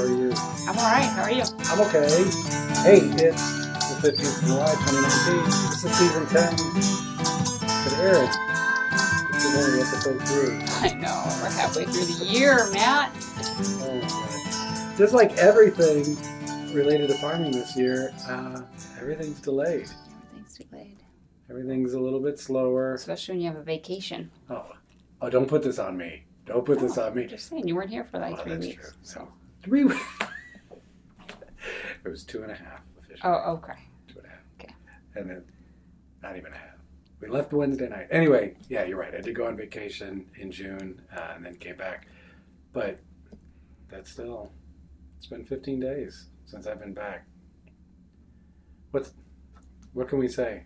How are you? I'm all right. How are you? I'm okay. Hey, it's the 15th of July, 2019. This is season 10. But Erin, this is only episode 3. I know. We're halfway through the year, Matt. Oh, my. Just like everything related to farming this year, uh, everything's delayed. Everything's delayed. Everything's a little bit slower. Especially when you have a vacation. Oh, oh don't put this on me. Don't put this Oh, on me. Just saying, you weren't here for like Well, three that's weeks. true. So. Three weeks. it was two and a half officially. Oh, okay. Two and a half. Okay. And then not even a half. We left Wednesday night. Anyway, yeah, you're right. I did go on vacation in June uh, and then came back. But that's still, it's been 15 days since I've been back. What's, what can we say?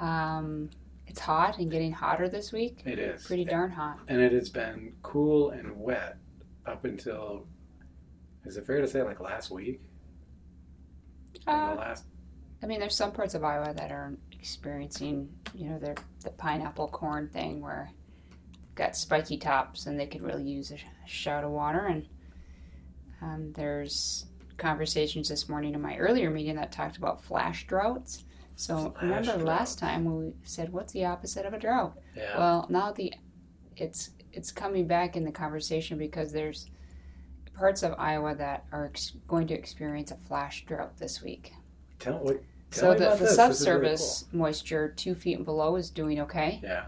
Um, it's hot and getting hotter this week. It is. Pretty darn hot. And it has been cool and wet up until, is it fair to say like last week? Uh, the last, I mean, there's some parts of Iowa that are experiencing, you know, the the pineapple corn thing where got spiky tops and they could really use a sh- shout of water. And um, there's conversations this morning in my earlier meeting that talked about flash droughts. So Flash remember last time we said, "What's the opposite of a drought?" yeah. Well, now the it's it's coming back in the conversation because there's parts of Iowa that are ex- going to experience a flash drought this week. tell, what, tell So the, the. This really subsurface moisture two feet and below is doing okay. Yeah.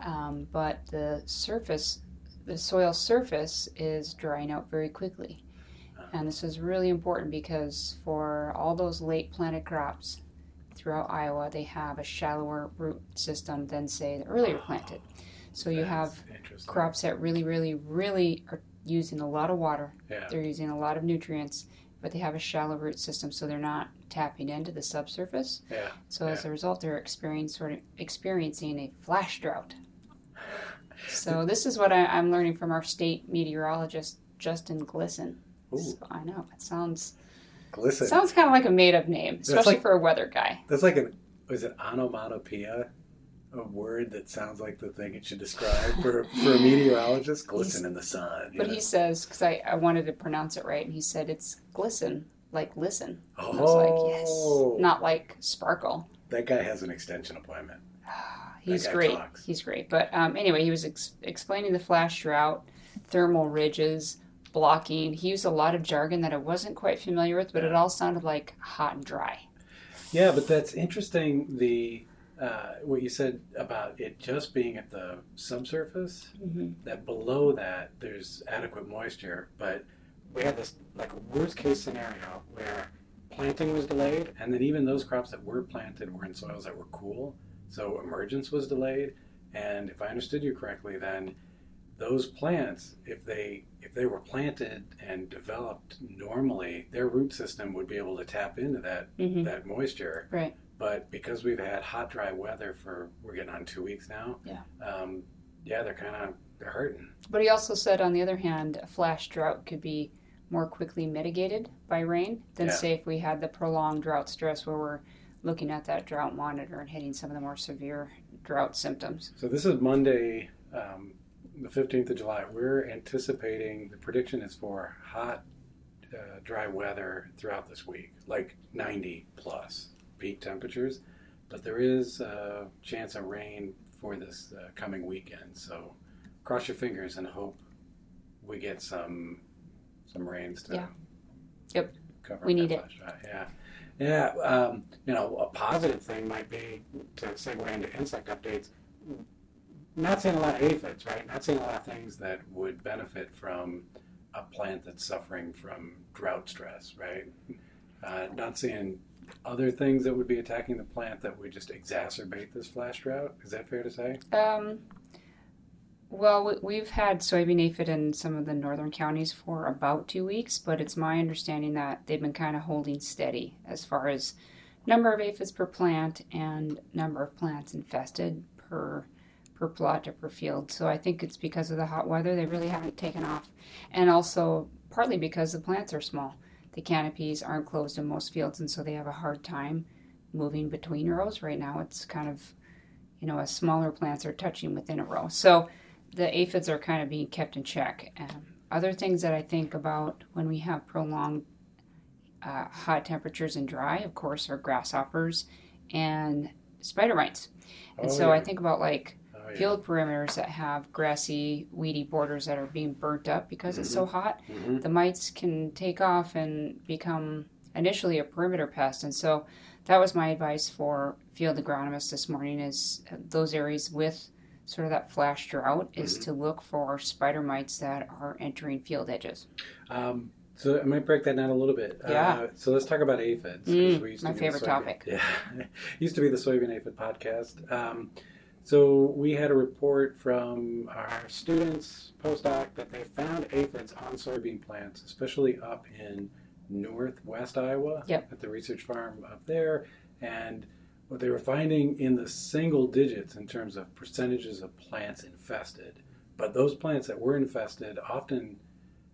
um, but the surface, the soil surface is drying out very quickly. And this is really important because for all those late planted crops throughout Iowa, they have a shallower root system than say the earlier planted. So you have That's crops that really, really, really are using a lot of water. Yeah. They're using a lot of nutrients, but they have a shallow root system, so they're not tapping into the subsurface. Yeah. So as a result, they're experiencing sort of experiencing a flash drought. So this is what I, I'm learning from our state meteorologist Justin Glisson. Ooh, So I know it sounds glisten. sounds kind of like a made up name, especially like- for a weather guy. That's like an is it onomatopoeia? A word that sounds like the thing it should describe for, for a meteorologist. Glisten in the sun. But know? he says because I, I wanted to pronounce it right, and he said it's glisten, like listen. oh, And I was like, yes, not like sparkle. that guy has an extension appointment. He's great. talks. He's great. But um, anyway, he was ex- explaining the flash drought, thermal ridges, blocking. He used a lot of jargon that I wasn't quite familiar with, but it all sounded like hot and dry. Yeah, but that's interesting. The uh, what you said about it just being at the subsurface. Mm-hmm. That below that there's adequate moisture, but we had this like worst case scenario where planting was delayed, and then even those crops that were planted were in soils that were cool, so emergence was delayed. And if I understood you correctly, then those plants, if they if they were planted and developed normally, their root system would be able to tap into that Mm-hmm. that moisture. Right. But because we've had hot, dry weather for we're getting on two weeks now. Yeah. Um, yeah, they're kind of they're hurting. But he also said, on the other hand, a flash drought could be more quickly mitigated by rain than, Yeah. say, if we had the prolonged drought stress where we're looking at that drought monitor and hitting some of the more severe drought symptoms. So this is Monday, um, the fifteenth of July. We're anticipating the prediction is for hot, uh, dry weather throughout this week, like ninety plus peak temperatures. But there is a chance of rain for this uh, coming weekend. So cross your fingers and hope we get some some rains to Yeah. Yep. cover We need it. flash. Yeah. Yeah, um, you know, a positive thing might be to segue into insect updates. Not seeing a lot of aphids, right? Not seeing a lot of things that would benefit from a plant that's suffering from drought stress, right? Uh, not seeing other things that would be attacking the plant that would just exacerbate this flash drought. Is that fair to say? Um, well, we- we've had soybean aphid in some of the northern counties for about two weeks, but it's my understanding that they've been kind of holding steady as far as number of aphids per plant and number of plants infested per per plot or per field. So I think it's because of the hot weather they really haven't taken off, and also partly because the plants are small. The canopies aren't closed in most fields, and so they have a hard time moving between rows. Right now, it's kind of you know, as smaller plants are touching within a row. So the aphids are kind of being kept in check. Um, other things that I think about when we have prolonged uh, hot temperatures and dry, of course, are grasshoppers and spider mites. And Oh, so yeah. I think about like Oh, yeah. field perimeters that have grassy, weedy borders that are being burnt up because it's so hot. Mhm. The mites can take off and become initially a perimeter pest. And so that was my advice for field agronomists this morning is uh, those areas with sort of that flash drought is Mm-hmm. to look for spider mites that are entering field edges. Um, so I might break that down a little bit. Yeah. Uh, so let's talk about aphids. Mm, we used my favorite topic. Yeah, used to be the soybean aphid podcast. Um, so we had a report from our students postdoc that they found aphids on soybean plants, especially up in northwest Iowa Yep. at the research farm up there, and what they were finding in the single digits in terms of percentages of plants infested. But those plants that were infested often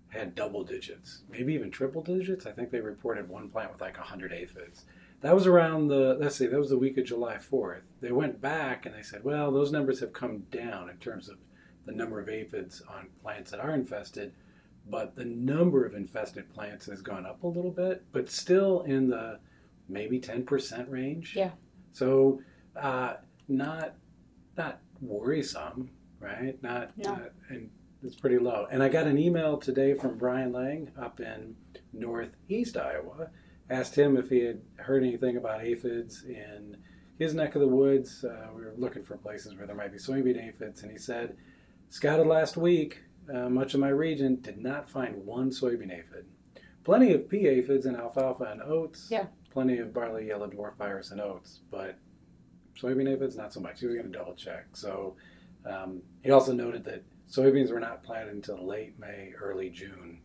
had double digits, maybe even triple digits. I think they reported one plant with like 100 aphids. That was around the, let's see, that was the week of July 4th. They went back and they said, well, those numbers have come down in terms of the number of aphids on plants that are infested, but the number of infested plants has gone up a little bit, but still in the maybe 10% range. Yeah. So, uh, not not worrisome, right? Not, No. not and it's pretty low. And I got an email today from Brian Lang up in northeast Iowa. Asked him if he had heard anything about aphids in his neck of the woods. Uh, we were looking for places where there might be soybean aphids, and he said, "Scouted last week. Uh, much of my region did not find one soybean aphid. Plenty of pea aphids in alfalfa and oats. Yeah. Plenty of barley yellow dwarf virus and oats, but soybean aphids not so much. He was going to double check. So um, he also noted that soybeans were not planted until late May, early June.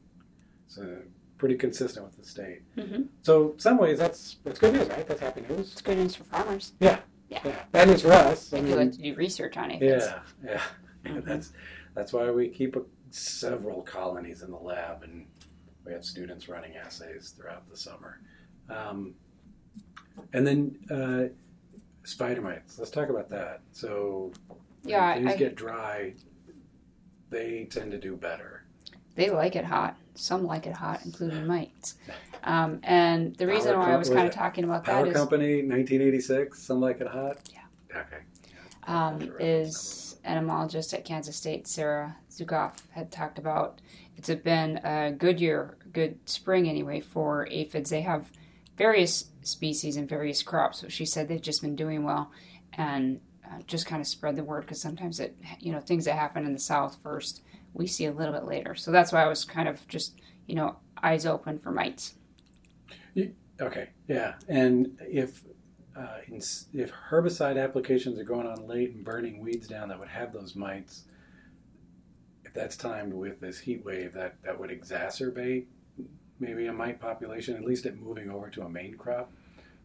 So pretty consistent with the state. Mm-hmm. So some ways that's that's good news, right? That's happy news. It's good news for farmers. Yeah. Yeah. Yeah. Bad news for us. I mean, you like to do research on it. yeah, yeah. Mhm. that's that's why we keep a, several colonies in the lab, and we have students running assays throughout the summer. Um, and then uh, spider mites. Let's talk about that. So when Yeah, things I- get dry. They tend to do better. They like it hot. Some like it hot, including mites. Um, and the reason Power why I was was kind of talking about that Power is Company, 1986. Some like it hot. Yeah. Okay. um, is entomologist at Kansas State, Sarah Zukoff, had talked about. It's been a good year, good spring anyway, for aphids. They have various species and various crops. So she said they've just been doing well and uh, just kind of spread the word because sometimes it, you know, things that happen in the south first, we see a little bit later. So that's why I was kind of just, you know, eyes open for mites. Okay, yeah, and if uh, if herbicide applications are going on late and burning weeds down that would have those mites, if that's timed with this heat wave, that that would exacerbate maybe a mite population. At least at moving over to a main crop.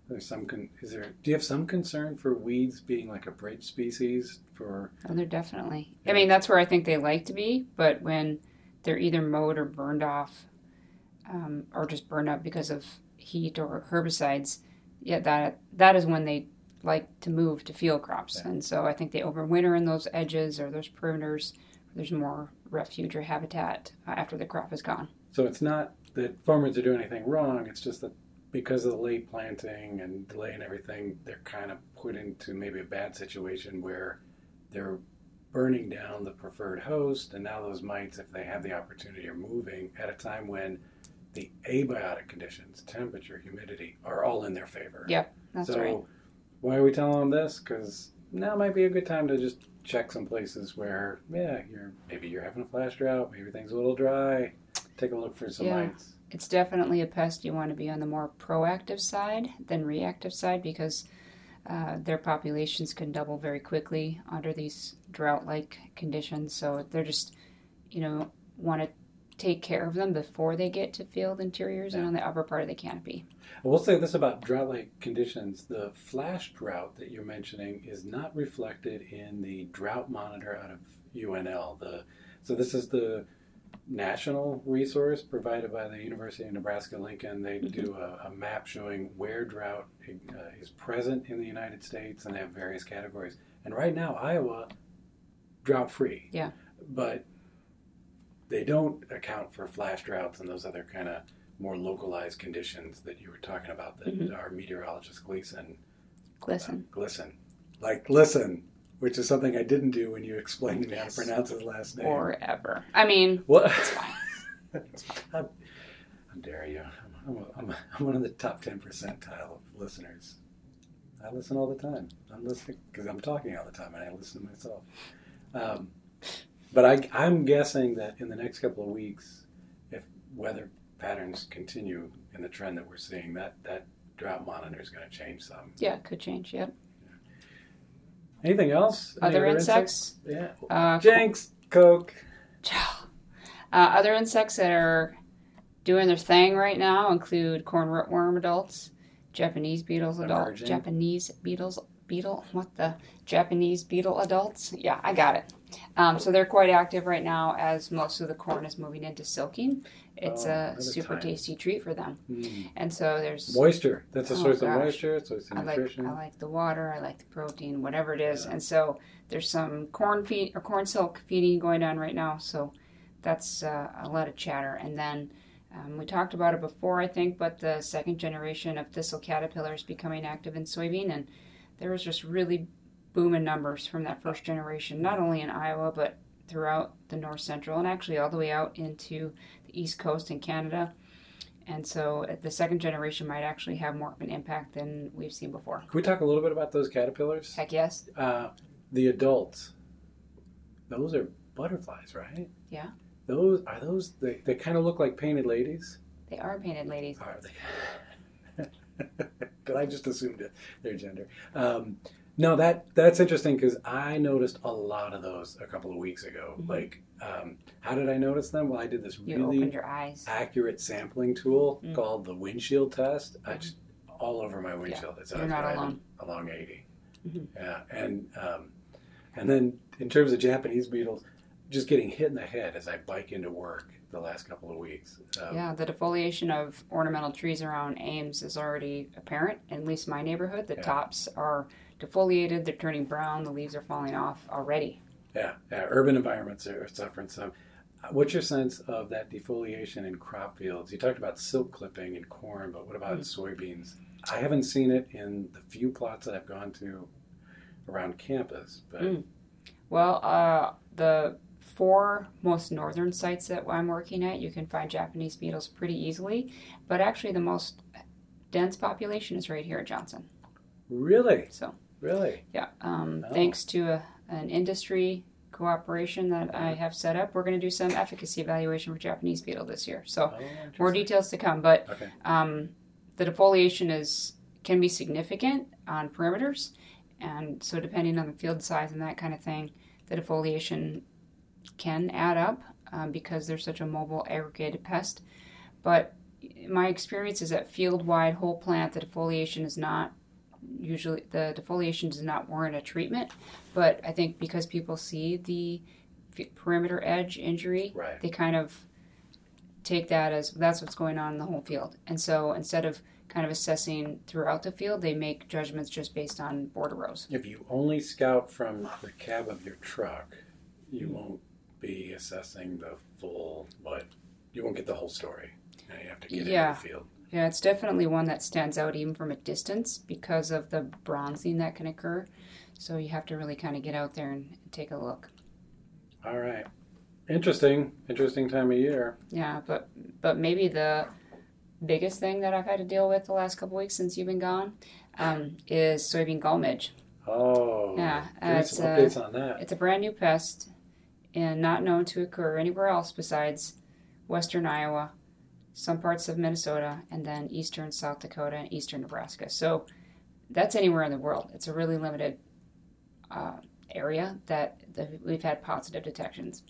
There's some. Con- is there? Do you have some concern for weeds being like a bridge species for? Oh, they're definitely. I mean, that's where I think they like to be, but when they're either mowed or burned off, um, or just burned up because of heat or herbicides, yeah, that that is when they like to move to field crops, Yeah. and so I think they overwinter in those edges or those perimeters. There's more refuge or habitat uh, after the crop is gone. So it's not that farmers are doing anything wrong. It's just that because of the late planting and delay and everything, they're kind of put into maybe a bad situation where they're burning down the preferred host, and now those mites, if they have the opportunity, are moving at a time when the abiotic conditions, temperature, humidity, are all in their favor. Yeah, That's so right. why are we telling them this? Because now might be a good time to just check some places where, yeah, you're maybe you're having a flash drought, maybe things are a little dry. Take a look for some Yeah. mites. It's definitely a pest you want to be on the more proactive side than reactive side because uh, their populations can double very quickly under these drought like conditions. So they're just, you know, want to take care of them before they get to field interiors and on the upper part of the canopy. I will say this about drought-like conditions: the flash drought that you're mentioning is not reflected in the drought monitor out of UNL. The so this is the national resource provided by the University of Nebraska Lincoln. They do a, a map showing where drought uh, is present in the United States, and they have various categories. And right now, Iowa drought-free. Yeah. but they don't account for flash droughts and those other kind of more localized conditions that you were talking about that Mhm. our meteorologist Gleason Glisten. uh, glisten like glisten which is something I didn't do when you explained to me how to pronounce his last name. Or ever. I mean, what? it's fine. how, how dare you? I'm, I'm, I'm, I'm one of the top 10 percentile of listeners. I listen all the time. I'm listening because I'm talking all the time and I listen to myself. Um, but I, I'm guessing that in the next couple of weeks, if weather patterns continue in the trend that we're seeing, that, that drought monitor is going to change some. Yeah, it could change. Yep. Anything else? Any Other insects? Yeah. Uh, Jenks, Coke. Uh, other insects that are doing their thing right now include corn rootworm adults, Japanese beetles adults, Japanese beetles beetle what the Japanese beetle adults. Yeah, I got it. Um, so they're quite active right now as most of the corn is moving into silking. It's Oh, a super time. tasty treat for them, Mm. and so there's Moisture. That's a Oh, source of moisture. It's a source of I like nutrition. I like the water. I like the protein, whatever it is. Yeah. And so there's some corn feed or corn silk feeding going on right now. So that's uh, a lot of chatter. And then um, we talked about it before, I think, but the second generation of thistle caterpillars becoming active in soybean, and there was just really booming numbers from that first generation, not only in Iowa but throughout the north central and actually all the way out into east coast in Canada. And so uh, the second generation might actually have more of an impact than we've seen before. Can we talk a little bit about those caterpillars? Heck yes. Uh, the adults. Those are butterflies, right? Yeah. Those are those. They, they kind of look like painted ladies. They are painted ladies. Are they? but I just assumed it, their gender. Um, no, that that's interesting because I noticed a lot of those a couple of weeks ago. Mhm. Like, um, how did I notice them? Well, I did this You really accurate sampling tool Mm. called the windshield test. I just all over my windshield. It's you're not alone. along 80. Mhm. Yeah, and um, and then in terms of Japanese beetles, just getting hit in the head as I bike into work the last couple of weeks. Um, Yeah, the defoliation of ornamental trees around Ames is already apparent. At least my neighborhood, the Yeah. tops are defoliated. They're turning brown. The leaves are falling off already. yeah, yeah, urban environments are suffering some. What's your sense of that defoliation in crop fields? You talked about silk clipping in corn, but what about soybeans? I haven't seen it in the few plots that I've gone to around campus, but Mm. Well, uh, the four most northern sites that I'm working at, you can find Japanese beetles pretty easily. But actually, the most dense population is right here at Johnson. really, So, really, yeah, um, Oh. thanks to a, an industry cooperation that I have set up, we're going to do some efficacy evaluation for Japanese beetle this year. So, Oh, more details to come. But Okay. um, the defoliation is can be significant on perimeters, and so depending on the field size and that kind of thing, the defoliation can add up um, because they're such a mobile aggregated pest. But my experience is that field wide whole plant, the defoliation is not usually the defoliation does not warrant a treatment. But I think because people see the perimeter edge injury, Right. they kind of take that as that's what's going on in the whole field. And so instead of kind of assessing throughout the field, they make judgments just based on border rows. If you only scout from the cab of your truck, you won't be assessing the full, but you won't get the whole story. Now you have to get Yeah. into the field. Yeah, it's definitely one that stands out even from a distance because of the bronzing that can occur. So you have to really kind of get out there and take a look. All right. Interesting. Interesting time of year. Yeah, but but maybe the biggest thing that I've had to deal with the last couple weeks since you've been gone um, is soybean gall midge. Oh. Yeah, uh, it's, updates on that. It's a brand new pest and not known to occur anywhere else besides western Iowa, some parts of Minnesota, and then eastern South Dakota and eastern Nebraska. So that's anywhere in the world. It's a really limited uh, area that, that we've had positive detections.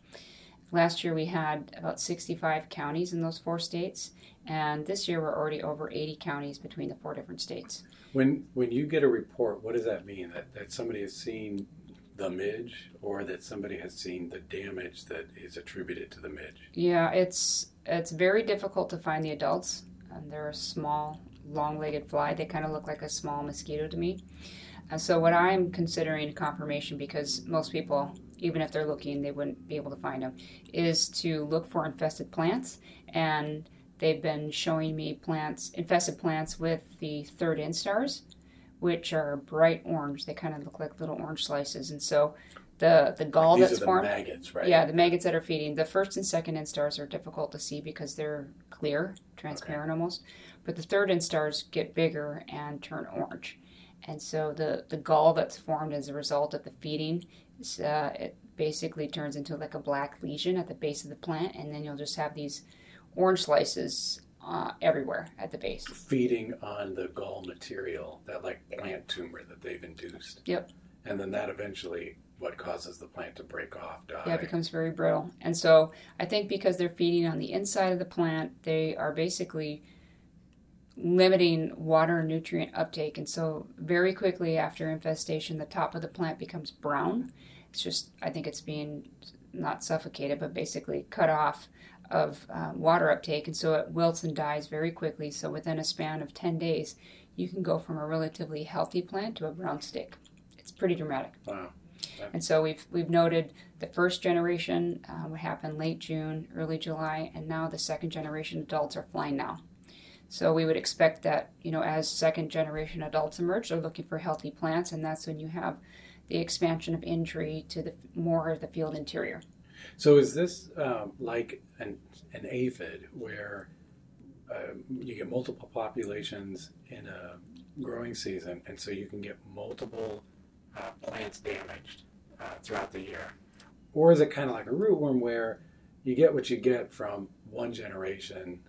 Last year we had about 65 counties in those four states, and this year we're already over 80 counties between the four different states. When when you get a report, what does that mean? That that somebody has seen the midge, or that somebody has seen the damage that is attributed to the midge? Yeah, it's it's very difficult to find the adults. And they're a small, long-legged fly. They kind of look like a small mosquito to me. And so what I'm considering confirmation because most people even if they're looking, they wouldn't be able to find them, is to look for infested plants. And they've been showing me plants, infested plants with the third instars, which are bright orange. They kind of look like little orange slices. And so the the gall These that's are the formed. maggots, right? Yeah, the maggots that are feeding. The first and second instars are difficult to see because they're clear, transparent almost. But the third instars get bigger and turn orange. And so the, the gall that's formed as a result of the feeding, is, uh, it basically turns into like a black lesion at the base of the plant, and then you'll just have these orange slices uh, everywhere at the base. feeding on the gall material, that like plant tumor that they've induced. Yep. And then that eventually what causes the plant to break off, die. Yeah, it becomes very brittle. And so I think because they're feeding on the inside of the plant, they are basically limiting water and nutrient uptake. And so very quickly after infestation, the top of the plant becomes brown. It's just, I think it's being not suffocated, but basically cut off of uh, water uptake. And so it wilts and dies very quickly. So within a span of 10 days, you can go from a relatively healthy plant to a brown stick. It's pretty dramatic. wow. And so we've we've noted the first generation uh, would happen late June, early July, and now the second generation adults are flying now. So we would expect that you know as second generation adults emerge, they're looking for healthy plants, and that's when you have the expansion of injury to the more of the field interior. So is this um, like an, an aphid where um, you get multiple populations in a growing season, and so you can get multiple uh, plants damaged uh, throughout the year? Or is it kind of like a rootworm where you get what you get from one generation,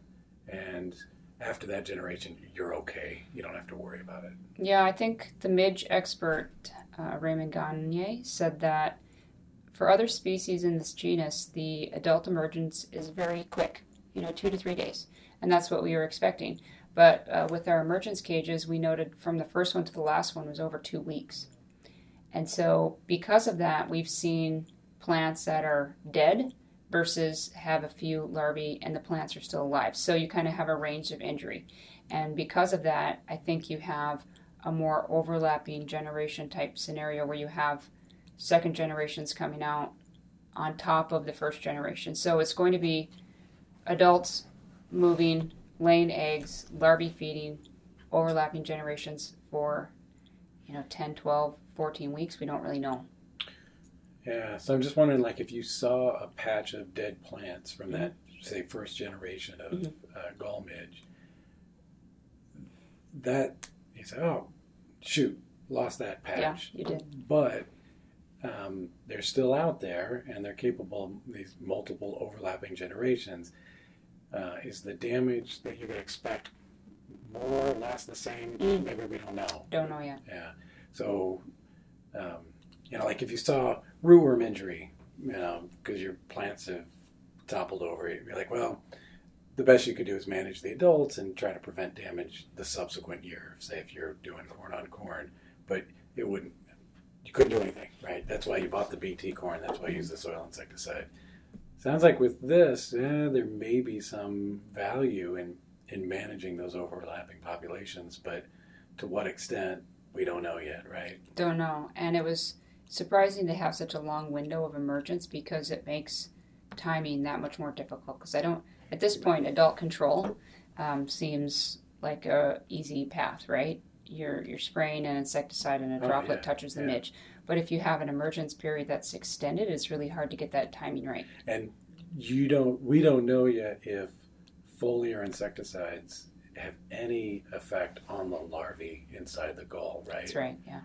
and after that generation, you're okay. You don't have to worry about it. Yeah, I think the midge expert uh, Raymond Gagne said that for other species in this genus, the adult emergence is very quick, you know, two to three days. And that's what we were expecting. But uh, with our emergence cages, we noted from the first one to the last one was over two weeks. And so, because of that, we've seen plants that are dead versus have a few larvae and the plants are still alive. So, you kind of have a range of injury. And because of that, I think you have a more overlapping generation type scenario where you have second generations coming out on top of the first generation. So it's going to be adults moving, laying eggs, larvae feeding, overlapping generations for, you know, 10, 12, 14 weeks. We don't really know. Yeah, so I'm just wondering, like, if you saw a patch of dead plants from that, say, first generation of Mhm. uh, gall midge, that you say, "Oh, shoot, lost that patch. Yeah, patch." you did. But um, they're still out there, and they're capable of these multiple overlapping generations. Uh, is the damage that you would expect more or less the same? Mm. Maybe we don't know. Don't know yet. Yeah. So, um, you know, like if you saw rootworm injury, you know, because your plants have toppled over, you'd be like, well, the best you could do is manage the adults and try to prevent damage the subsequent year. Say if you're doing corn on corn, but it wouldn't. You couldn't do anything, right? That's why you bought the BT corn. That's why you use the soil insecticide. Sounds like with this, yeah, there may be some value in in managing those overlapping populations, but to what extent we don't know yet, right? Don't know. And it was surprising to have such a long window of emergence because it makes timing that much more difficult. Because I don't, at this point, adult control um, seems like a easy path, right? You're you're spraying an insecticide and a Oh, droplet yeah, touches the yeah. midge. But if you have an emergence period that's extended, it's really hard to get that timing right. And you don't, we don't know yet if foliar insecticides have any effect on the larvae inside the gall, right? That's right. Yeah.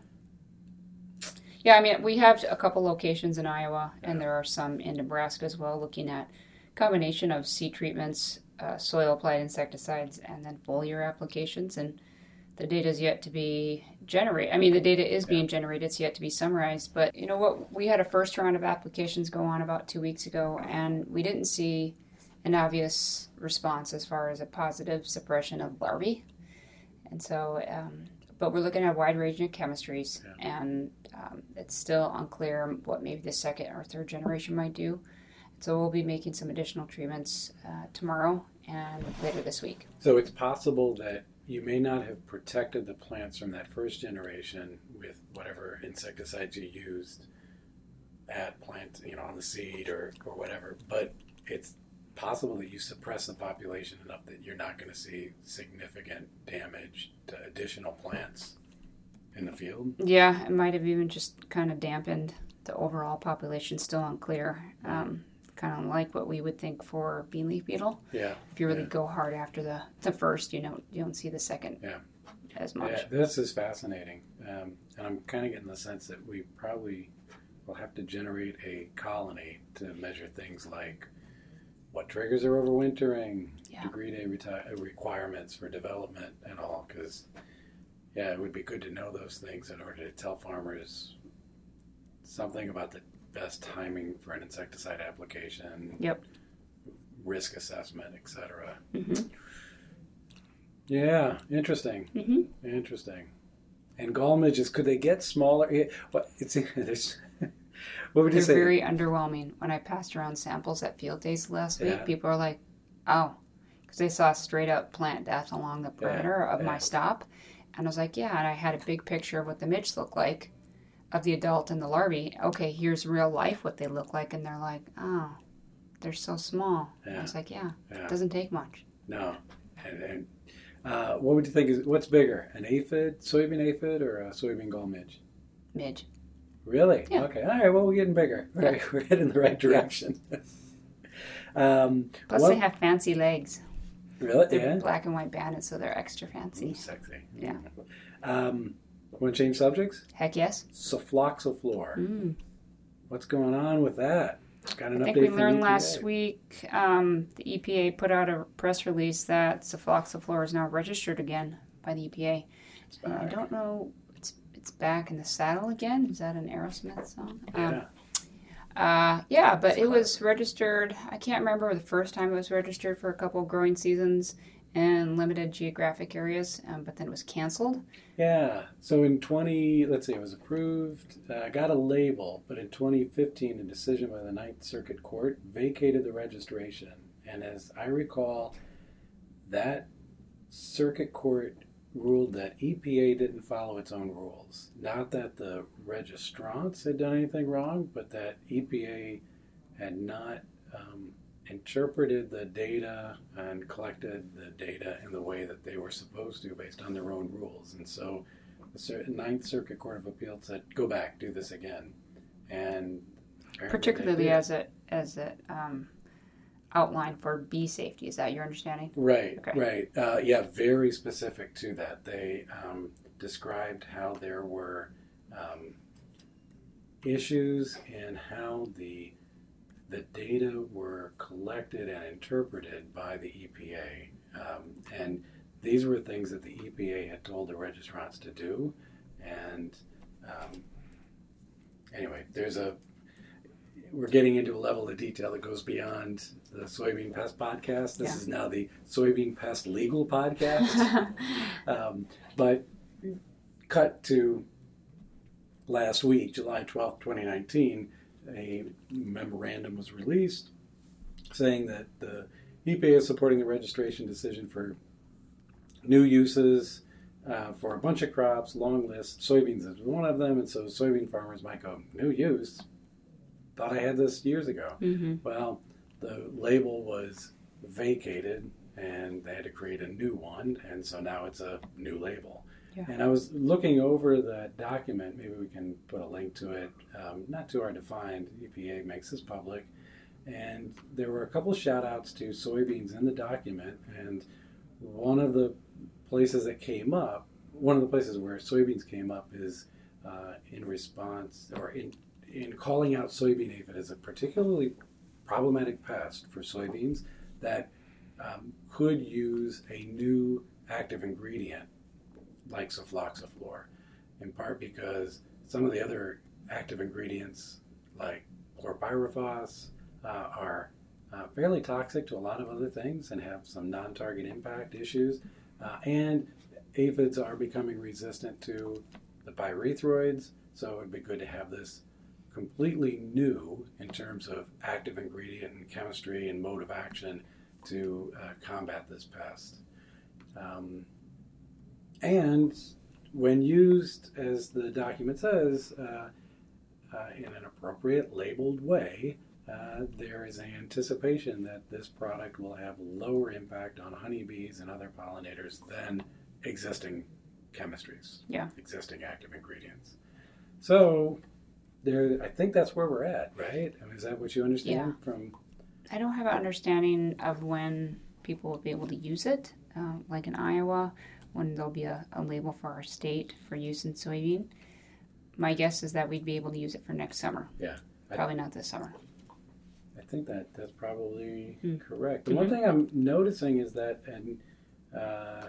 Yeah, I mean, we have a couple locations in Iowa, and there are some in Nebraska as well, looking at combination of seed treatments, uh, soil applied insecticides, and then foliar applications. And the data is yet to be generated. I mean, the data is being generated; it's yet to be summarized. But you know what? We had a first round of applications go on about two weeks ago, and we didn't see an obvious response as far as a positive suppression of larvae. And so, um, but we're looking at a wide range of chemistries, and um, it's still unclear what maybe the second or third generation might do. So we'll be making some additional treatments uh, tomorrow and later this week. So it's possible that you may not have protected the plants from that first generation with whatever insecticides you used at plant, you know, on the seed or, or whatever. But it's possible that you suppress the population enough that you're not going to see significant damage to additional plants in the field. Yeah, it might have even just kind of dampened the overall population. Still unclear. Um, kind of like what we would think for bean leaf beetle. Yeah. If you really Yeah. go hard after the the first, you know, you don't see the second. Yeah. As much. Yeah, this is fascinating, um, and I'm kind of getting the sense that we probably will have to generate a colony to measure things like what triggers are overwintering, Yeah. degree day reti- requirements for development, and all. Because yeah, it would be good to know those things in order to tell farmers something about the best timing for an insecticide application. Yep. Risk assessment, etc. hmm Yeah, interesting. hmm Interesting. And gall midges, could they get smaller? Yeah, What it's there's, what would you They're say? very underwhelming. When I passed around samples at field days last week, Yeah. people are like, "Oh," because they saw straight up plant death along the perimeter of yeah. my stop, and I was like, "Yeah." And I had a big picture of what the midge looked like, of the adult and the larvae. Okay, here's real life what they look like, and they're like, "Oh, they're so small." I was like, "Yeah, Yeah, it doesn't take much." no. And, and uh, what would you think is what's bigger, an aphid, soybean aphid, or a soybean gall midge? Midge. Really? Yeah. Okay. All right. Well, we're getting bigger. Yeah. Right. We're heading in the right direction. um, Plus, Well- they have fancy legs. really? They're Yeah. black and white banded, so they're extra Ooh, fancy. sexy. Yeah. Um, want to change subjects? Heck yes. Sulfoxaflor. Mm. What's going on with that? Got an I think update we learned last week um, the EPA put out a press release that sulfoxaflor is now registered again by the EPA. And I don't know, it's it's back in the saddle again. Is that an Aerosmith song? Um, Yeah. uh, yeah, but That's it was registered. I can't remember the first time it was registered for a couple growing seasons in limited geographic areas, um, but then it was canceled. Yeah. So in 20, let's see, it was approved, uh, got a label, but in 2015, a decision by the Ninth Circuit Court vacated the registration. And as I recall, that circuit court ruled that EPA didn't follow its own rules. Not that the registrants had done anything wrong, but that EPA had not um, interpreted the data and collected the data in the way that they were supposed to based on their own rules. And so the Ninth Circuit Court of Appeal said, go back, do this again. And particularly as it as it um, outlined for bee safety. Is that your understanding? Right, Okay. right. Uh, yeah, very specific to that. They um, described how there were um, issues in how the the data were collected and interpreted by the EPA, um, and these were things that the EPA had told the registrants to do. And um, anyway, there's a we're getting into a level of detail that goes beyond the soybean pest podcast. This Yeah. is now the soybean pest legal podcast. um, but cut to last week, July twelfth, 2019, a memorandum was released saying that the EPA is supporting the registration decision for new uses uh, for a bunch of crops, long list. Soybeans is one of them, and so soybean farmers might go, new use? Thought I had this years ago. hmm Well, the label was vacated and they had to create a new one, and so now it's a new label. Yeah. And I was looking over that document, maybe we can put a link to it, um, not too hard to find. EPA makes this public. And there were a couple shout outs to soybeans in the document, and one of the places that came up, one of the places where soybeans came up is uh, in response or in in calling out soybean aphid as a particularly problematic pest for soybeans that um, could use a new active ingredient like sulfoxaflor, in part because some of the other active ingredients like chlorpyrifos uh, are uh, fairly toxic to a lot of other things and have some non-target impact issues, uh, and aphids are becoming resistant to the pyrethroids, so it would be good to have this completely new in terms of active ingredient and chemistry and mode of action to uh, combat this pest. Um, and when used, as the document says, uh, uh, in an appropriate labeled way, uh, there is an anticipation that this product will have lower impact on honeybees and other pollinators than existing chemistries, Yeah. existing active ingredients. So, there, I think that's where we're at, right? I mean, is that what you understand from? I don't have an understanding of when people will be able to use it. Uh, like in Iowa, when there'll be a, a label for our state for use in soybean. My guess is that we'd be able to use it for next summer. Yeah. I- Probably not this summer. I think that that's probably Hmm. correct. The one Mhm. thing I'm noticing is that, and uh,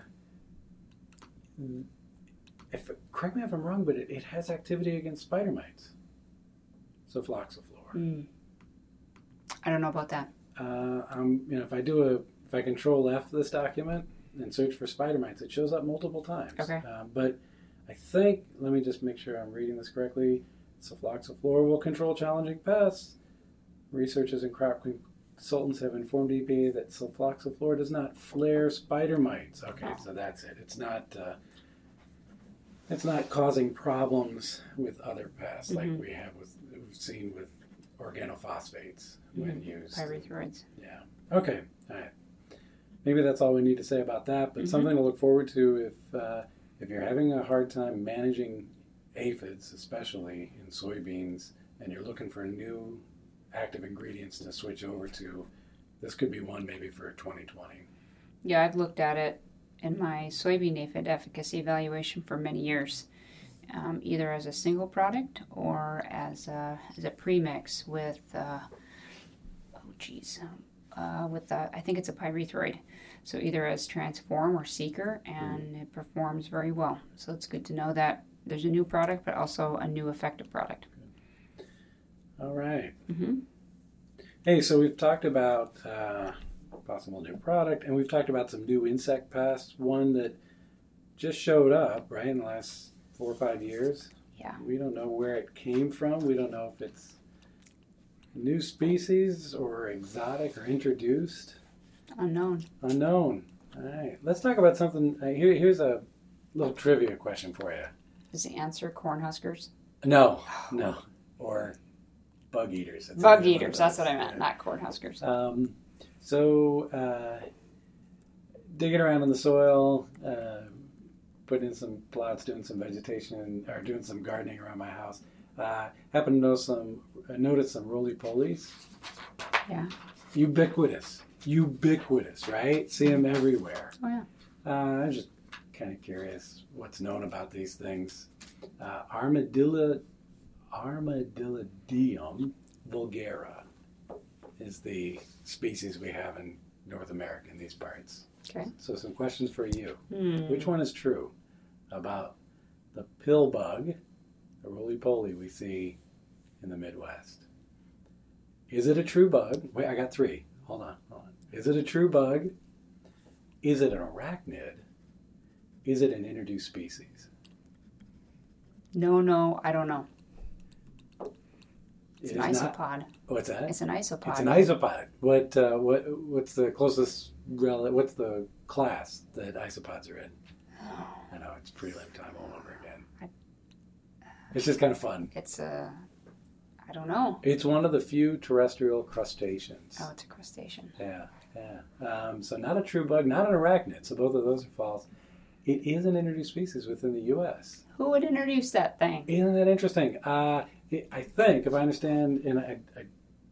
if correct me if I'm wrong, but it, it has activity against spider mites. So floxiflor. Mm. I don't know about that. Uh, um, you know, if I do a, if I control F this document and search for spider mites, it shows up multiple times. Okay. Uh, but I think, let me just make sure I'm reading this correctly. Sulfoxaflor will control challenging pests. Researchers and crop consultants have informed EPA that sulfoxaflor does not flare spider mites. Okay, Oh. so that's it. It's not. Uh, it's not causing problems with other pests like Mhm. we have with we've seen with organophosphates when used. Pyrethroids. Yeah. Okay. All right. Maybe that's all we need to say about that. But Mhm. something to look forward to if uh, if you're having a hard time managing aphids, especially in soybeans, and you're looking for new active ingredients to switch over to. This could be one maybe for 2020. Yeah, I've looked at it in my soybean aphid efficacy evaluation for many years, um, either as a single product or as a, as a premix with, uh, oh geez, uh, with uh, I think it's a pyrethroid. So either as transform or seeker, and it performs very well. So it's good to know that there's a new product, but also a new effective product. All right. hmm Hey, so we've talked about uh, possible new product, and we've talked about some new insect pests. One that just showed up right in the last four or five years. Yeah. We don't know where it came from. We don't know if it's new species or exotic or introduced. Unknown. Unknown. All right. Let's talk about something. Uh, here, here's a little trivia question for you. Is the answer cornhuskers? No, no, or bug eaters. It's Bug either one of eaters. That's those. what I meant, Yeah. not cornhuskers. Um, so, uh, digging around in the soil, uh, putting in some plots, doing some vegetation, or doing some gardening around my house. Uh, happened to know some, uh, notice some roly polies. Yeah. Ubiquitous, ubiquitous, right? See them everywhere. Oh yeah. Uh, I'm just kind of curious what's known about these things. Uh, armadillo, Armadillidium vulgare is the species we have in North America in these parts. Okay. So some questions for you. Hmm. Which one is true about the pill bug, the roly-poly we see in the Midwest? Is it a true bug? Wait, I got three. Hold on, hold on. Is it a true bug? Is it an arachnid? Is it an introduced species? No, no, I don't know. It's It an is not- isopod. What's that? It's an isopod. It's an isopod. What uh, what what's the closest rel- What's the class that isopods are in? I know it's prelim time all over again. It's just kind of fun. It's a. I don't know. It's one of the few terrestrial crustaceans. Oh, it's a crustacean. Yeah, yeah. Um, so not a true bug, not an arachnid. So both of those are false. It is an introduced species within the U.S. Who would introduce that thing? Isn't that interesting? Uh, it, I think, if I understand, and I, I,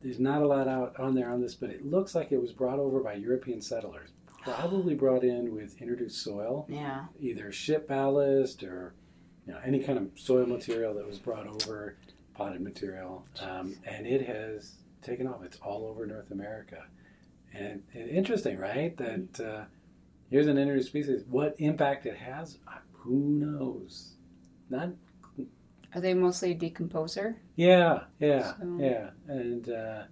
there's not a lot out on there on this, but it looks like it was brought over by European settlers, probably brought in with introduced soil, Yeah. either ship ballast or you know any kind of soil material that was brought over, potted material, um, and it has taken off. It's all over North America, and, and interesting, right? That uh, here's an introduced species. What impact it has, who knows? Not Are they mostly a decomposer? yeah, yeah, So- yeah, and uh,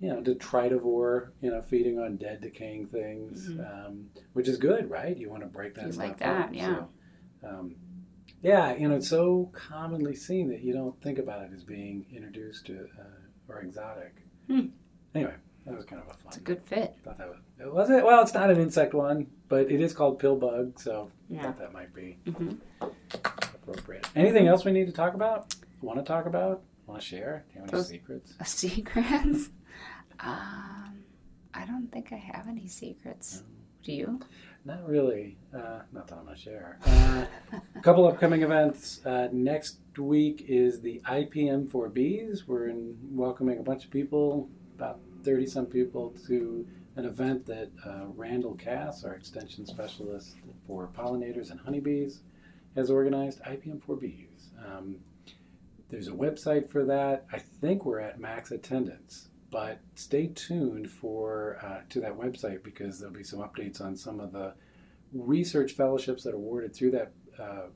you know, detritivore, you know, feeding on dead, decaying things, Mhm. um, which is good, right? You want to break that like that, up. yeah. So, um, yeah, you know, it's so commonly seen that you don't think about it as being introduced to, uh, or exotic. Hmm. Anyway, that was kind of a fun. It's a good fit. Thought that was, it was it. Well, it's not an insect one, but it is called pill bug, so Yeah. thought that might be hmm appropriate. Anything else we need to talk about? Want to talk about? Want to share? Do you have any Those- secrets? Secrets? um, I don't think I have any secrets. Do you? Not really. Uh, not that I'm going to share. Uh, a couple upcoming events. Uh, next week is the IPM for Bees. We're in welcoming a bunch of people, about 30 some people, to an event that uh, Randall Cass, our extension specialist for pollinators and honeybees, has organized. IPM for Bees. Um, there's a website for that. I think we're at max attendance but stay tuned for uh, to that website because there'll be some updates on some of the research fellowships that are awarded through that uh,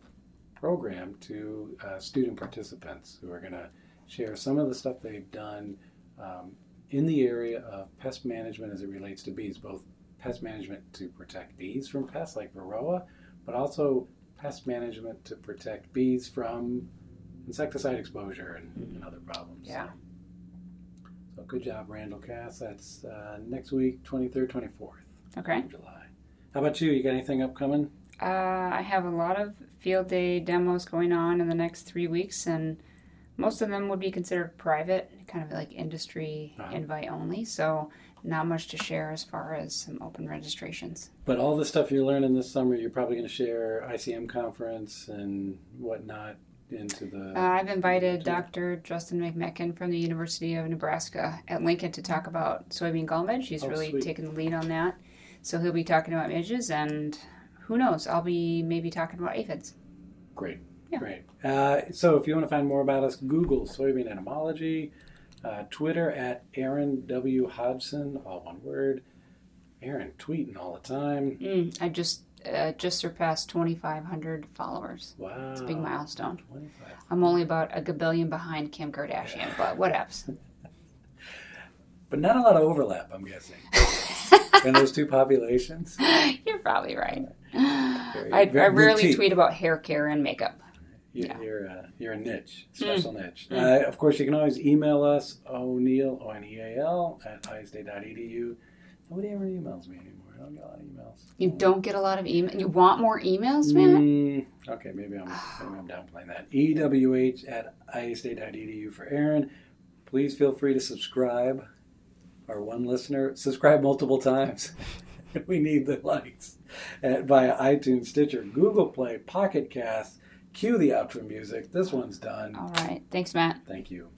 program to uh, student participants who are going to share some of the stuff they've done um, in the area of pest management as it relates to bees, both pest management to protect bees from pests like varroa, but also pest management to protect bees from insecticide exposure and, and other problems. Yeah. So good job, Randall Cass. That's uh, next week, 23rd, 24th Okay. of July. How about you? You got anything upcoming? Uh, I have a lot of field day demos going on in the next three weeks, and most of them would be considered private, kind of like industry Uh-huh. invite only. So, not much to share as far as some open registrations. But all the stuff you're learning this summer, you're probably going to share ICM conference and whatnot into the. Uh, I've invited Dr. Justin McMechan from the University of Nebraska at Lincoln to talk about soybean gall midge. He's Oh, really sweet. taken the lead on that. So he'll be talking about midges, and who knows, I'll be maybe talking about aphids. Great. Yeah. Great. Uh, so if you want to find more about us, Google soybean entomology, uh, Twitter at Erin W. Hodgson, all one word. Erin tweeting all the time. Mm, I just uh, just surpassed 2,500 followers. Wow. It's a big milestone. 25. I'm only about a gabillion behind Kim Kardashian, but whatevs. But not a lot of overlap, I'm guessing, in those two populations. You're probably right. Very- I, I rarely tweet about hair care and makeup. You're, Yeah. you're, uh, you're a niche, special niche. Mm. Uh, of course, you can always email us, O'Neal, O N E A L, at iastate.edu. Nobody ever emails me anymore. I don't get a lot of emails. You don't get a lot of email. You want more emails, man? Mm, okay, maybe I'm, maybe I'm downplaying that. EWH at iastate.edu for Erin. Please feel free to subscribe. Our one listener, subscribe multiple times. we need the likes. At, via iTunes, Stitcher, Google Play, Pocket Cast. Cue the outro music. This one's done. All right. Thanks, Matt. Thank you.